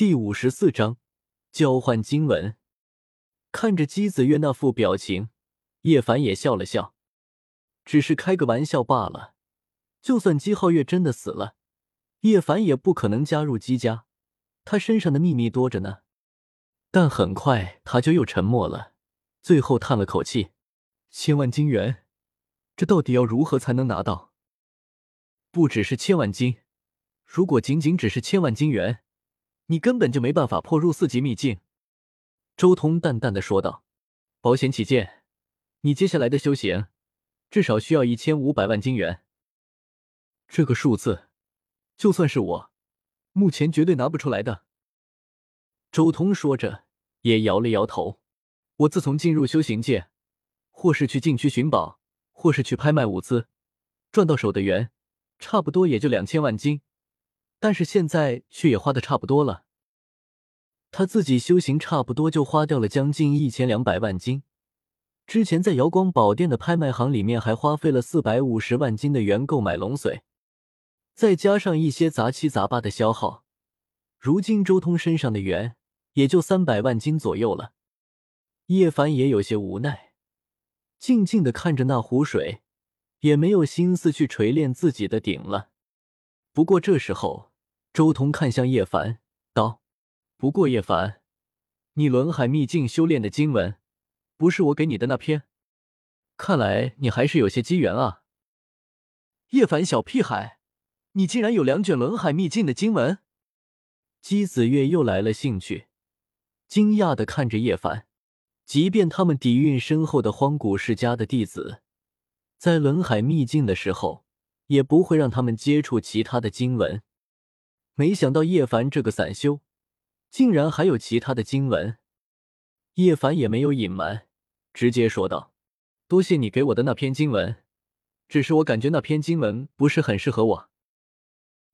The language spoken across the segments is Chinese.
第五十四章交换经文。看着姬子月那副表情，叶凡也笑了笑，只是开个玩笑罢了。就算姬皓月真的死了，叶凡也不可能加入姬家，他身上的秘密多着呢。但很快他就又沉默了，最后叹了口气：“千万金元，这到底要如何才能拿到？不只是千万金，如果仅仅只是千万金元。”你根本就没办法破入四级秘境，周通淡淡的说道。保险起见，你接下来的修行至少需要一千五百万金元。这个数字，就算是我，目前绝对拿不出来的。周通说着，也摇了摇头。我自从进入修行界，或是去禁区寻宝，或是去拍卖物资，赚到手的元，差不多也就两千万金。但是现在却也花的差不多了，他自己修行差不多就花掉了将近一千两百万金，之前在瑶光宝殿的拍卖行里面还花费了四百五十万金的元购买龙髓，再加上一些杂七杂八的消耗，如今周通身上的元也就三百万金左右了。叶凡也有些无奈，静静的看着那湖水，也没有心思去锤炼自己的鼎了。不过这时候。周通看向叶凡，道：“不过叶凡，你轮海秘境修炼的经文，不是我给你的那篇。看来你还是有些机缘啊。”叶凡小屁孩，你竟然有两卷轮海秘境的经文？姬子月又来了兴趣，惊讶的看着叶凡。即便他们底蕴深厚的荒古世家的弟子，在轮海秘境的时候，也不会让他们接触其他的经文。没想到叶凡这个散修，竟然还有其他的经文。叶凡也没有隐瞒，直接说道：“多谢你给我的那篇经文，只是我感觉那篇经文不是很适合我。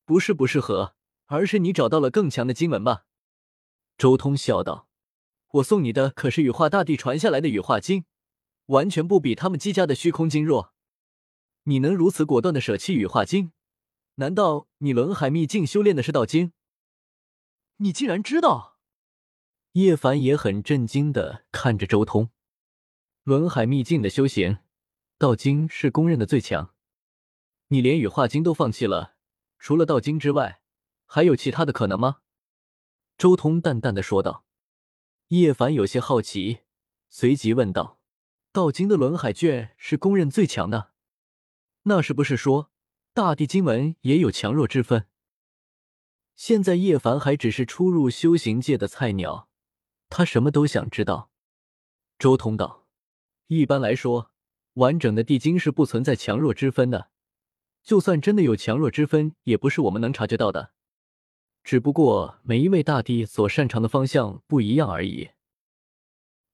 不是不适合，而是你找到了更强的经文吧？”周通笑道：“我送你的可是羽化大帝传下来的羽化经，完全不比他们姬家的虚空经弱。你能如此果断的舍弃羽化经？”难道你轮海秘境修炼的是道经？你竟然知道？叶凡也很震惊的看着周通。轮海秘境的修行，道经是公认的最强。你连羽化经都放弃了，除了道经之外，还有其他的可能吗？周通淡淡的说道。叶凡有些好奇，随即问道：“道经的轮海卷是公认最强的，那是不是说？”大地经文也有强弱之分。现在叶凡还只是初入修行界的菜鸟，他什么都想知道。周通道：“一般来说，完整的地经是不存在强弱之分的。就算真的有强弱之分，也不是我们能察觉到的。只不过每一位大帝所擅长的方向不一样而已。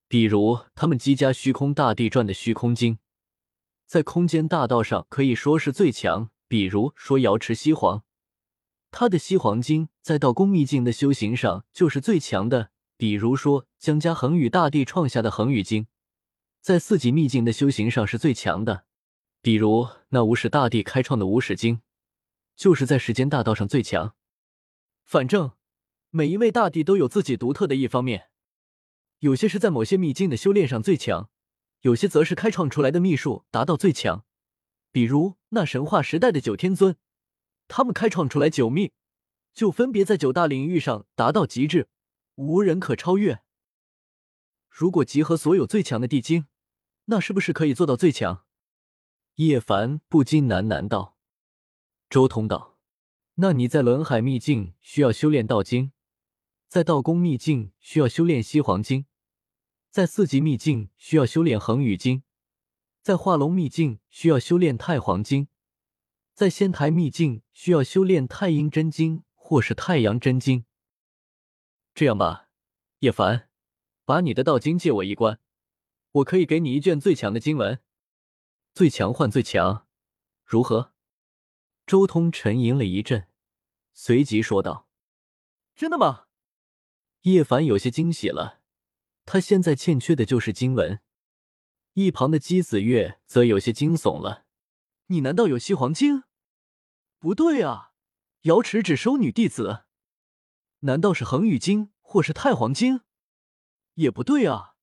比如他们姬家虚空大帝传的虚空经，在空间大道上可以说是最强。”比如说，瑶池西皇，他的西黄经在道宫秘境的修行上就是最强的；比如说，江家恒宇大帝创下的恒宇经，在四级秘境的修行上是最强的；比如那无始大帝开创的无始经，就是在时间大道上最强。反正每一位大帝都有自己独特的一方面，有些是在某些秘境的修炼上最强，有些则是开创出来的秘术达到最强。比如那神话时代的九天尊，他们开创出来九秘，就分别在九大领域上达到极致，无人可超越。如果集合所有最强的地精，那是不是可以做到最强？叶凡不禁喃喃道。周通道：“那你在轮海秘境需要修炼道经，在道宫秘境需要修炼西黄经，在四级秘境需要修炼恒宇经。”在化龙秘境需要修炼太黄经，在仙台秘境需要修炼太阴真经或是太阳真经。这样吧，叶凡，把你的道经借我一关，我可以给你一卷最强的经文，最强换最强，如何？周通沉吟了一阵，随即说道：“真的吗？”叶凡有些惊喜了，他现在欠缺的就是经文。一旁的姬子月则有些惊悚了：“你难道有西黄经？不对啊，瑶池只收女弟子。”难道是恒宇经或是太黄经？也不对啊，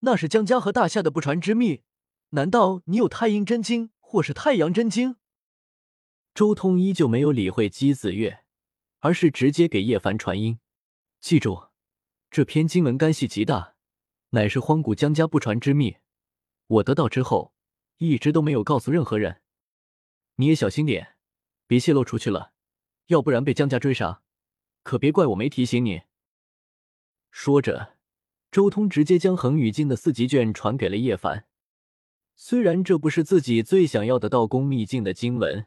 那是江家和大夏的不传之秘。难道你有太阴真经或是太阳真经？周通依旧没有理会姬子月，而是直接给叶凡传音：“记住，这篇经文干系极大，乃是荒古江家不传之秘。我得到之后，一直都没有告诉任何人。你也小心点，别泄露出去了，要不然被江家追杀，可别怪我没提醒你。”说着，周通直接将恒宇经的四级卷传给了叶凡。虽然这不是自己最想要的道宫秘境的经文，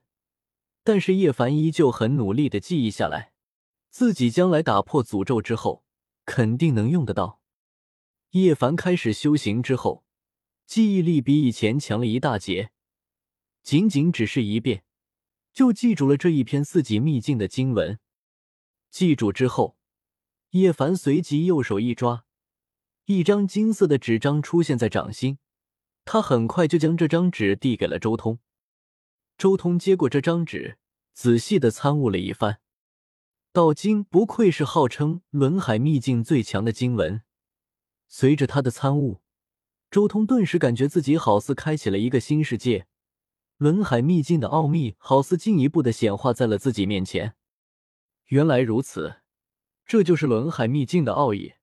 但是叶凡依旧很努力的记忆下来，自己将来打破诅咒之后，肯定能用得到。叶凡开始修行之后，记忆力比以前强了一大截，仅仅只是一遍，就记住了这一篇四级秘境的经文。记住之后，叶凡随即右手一抓，一张金色的纸张出现在掌心。他很快就将这张纸递给了周通。周通接过这张纸，仔细的参悟了一番。道经不愧是号称轮海秘境最强的经文。随着他的参悟，周通顿时感觉自己好似开启了一个新世界。轮海秘境的奥秘好似进一步的显化在了自己面前。原来如此，这就是轮海秘境的奥义，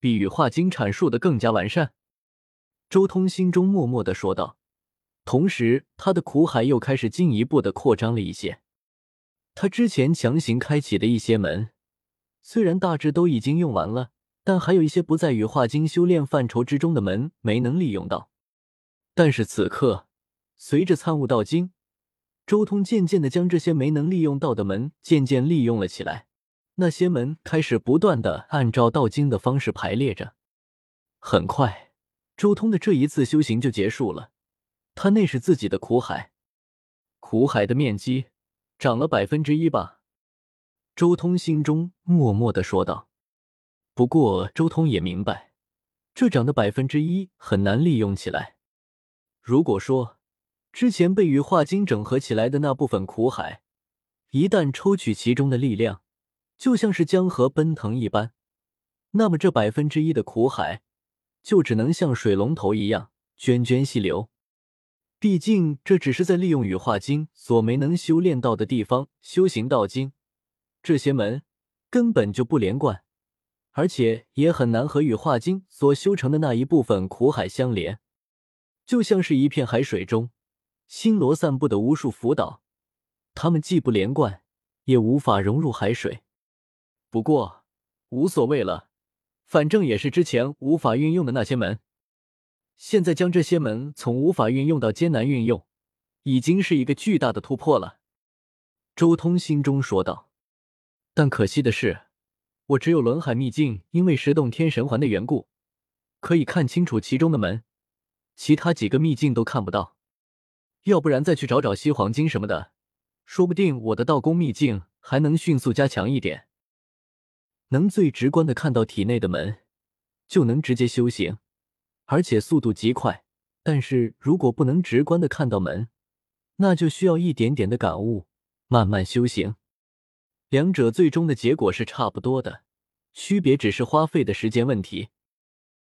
比羽化经阐述的更加完善。周通心中默默的说道，同时他的苦海又开始进一步的扩张了一些。他之前强行开启的一些门，虽然大致都已经用完了，但还有一些不在羽化经修炼范畴之中的门没能利用到。但是此刻，随着参悟道经，周通渐渐的将这些没能利用到的门渐渐利用了起来。那些门开始不断的按照道经的方式排列着，很快。周通的这一次修行就结束了，他那是自己的苦海，苦海的面积涨了百分之一吧。周通心中默默的说道。不过周通也明白，这涨的百分之一很难利用起来。如果说之前被羽化经整合起来的那部分苦海，一旦抽取其中的力量，就像是江河奔腾一般，那么这百分之一的苦海。就只能像水龙头一样涓涓细流，毕竟这只是在利用羽化经所没能修炼到的地方修行道经，这些门根本就不连贯，而且也很难和羽化经所修成的那一部分苦海相连，就像是一片海水中星罗散布的无数浮岛，它们既不连贯，也无法融入海水。不过无所谓了。反正也是之前无法运用的那些门，现在将这些门从无法运用到艰难运用，已经是一个巨大的突破了。周通心中说道。但可惜的是，我只有轮海秘境，因为十洞天神环的缘故，可以看清楚其中的门，其他几个秘境都看不到。要不然再去找找西黄经什么的，说不定我的道宫秘境还能迅速加强一点。能最直观的看到体内的门，就能直接修行，而且速度极快。但是如果不能直观的看到门，那就需要一点点的感悟，慢慢修行。两者最终的结果是差不多的，区别只是花费的时间问题。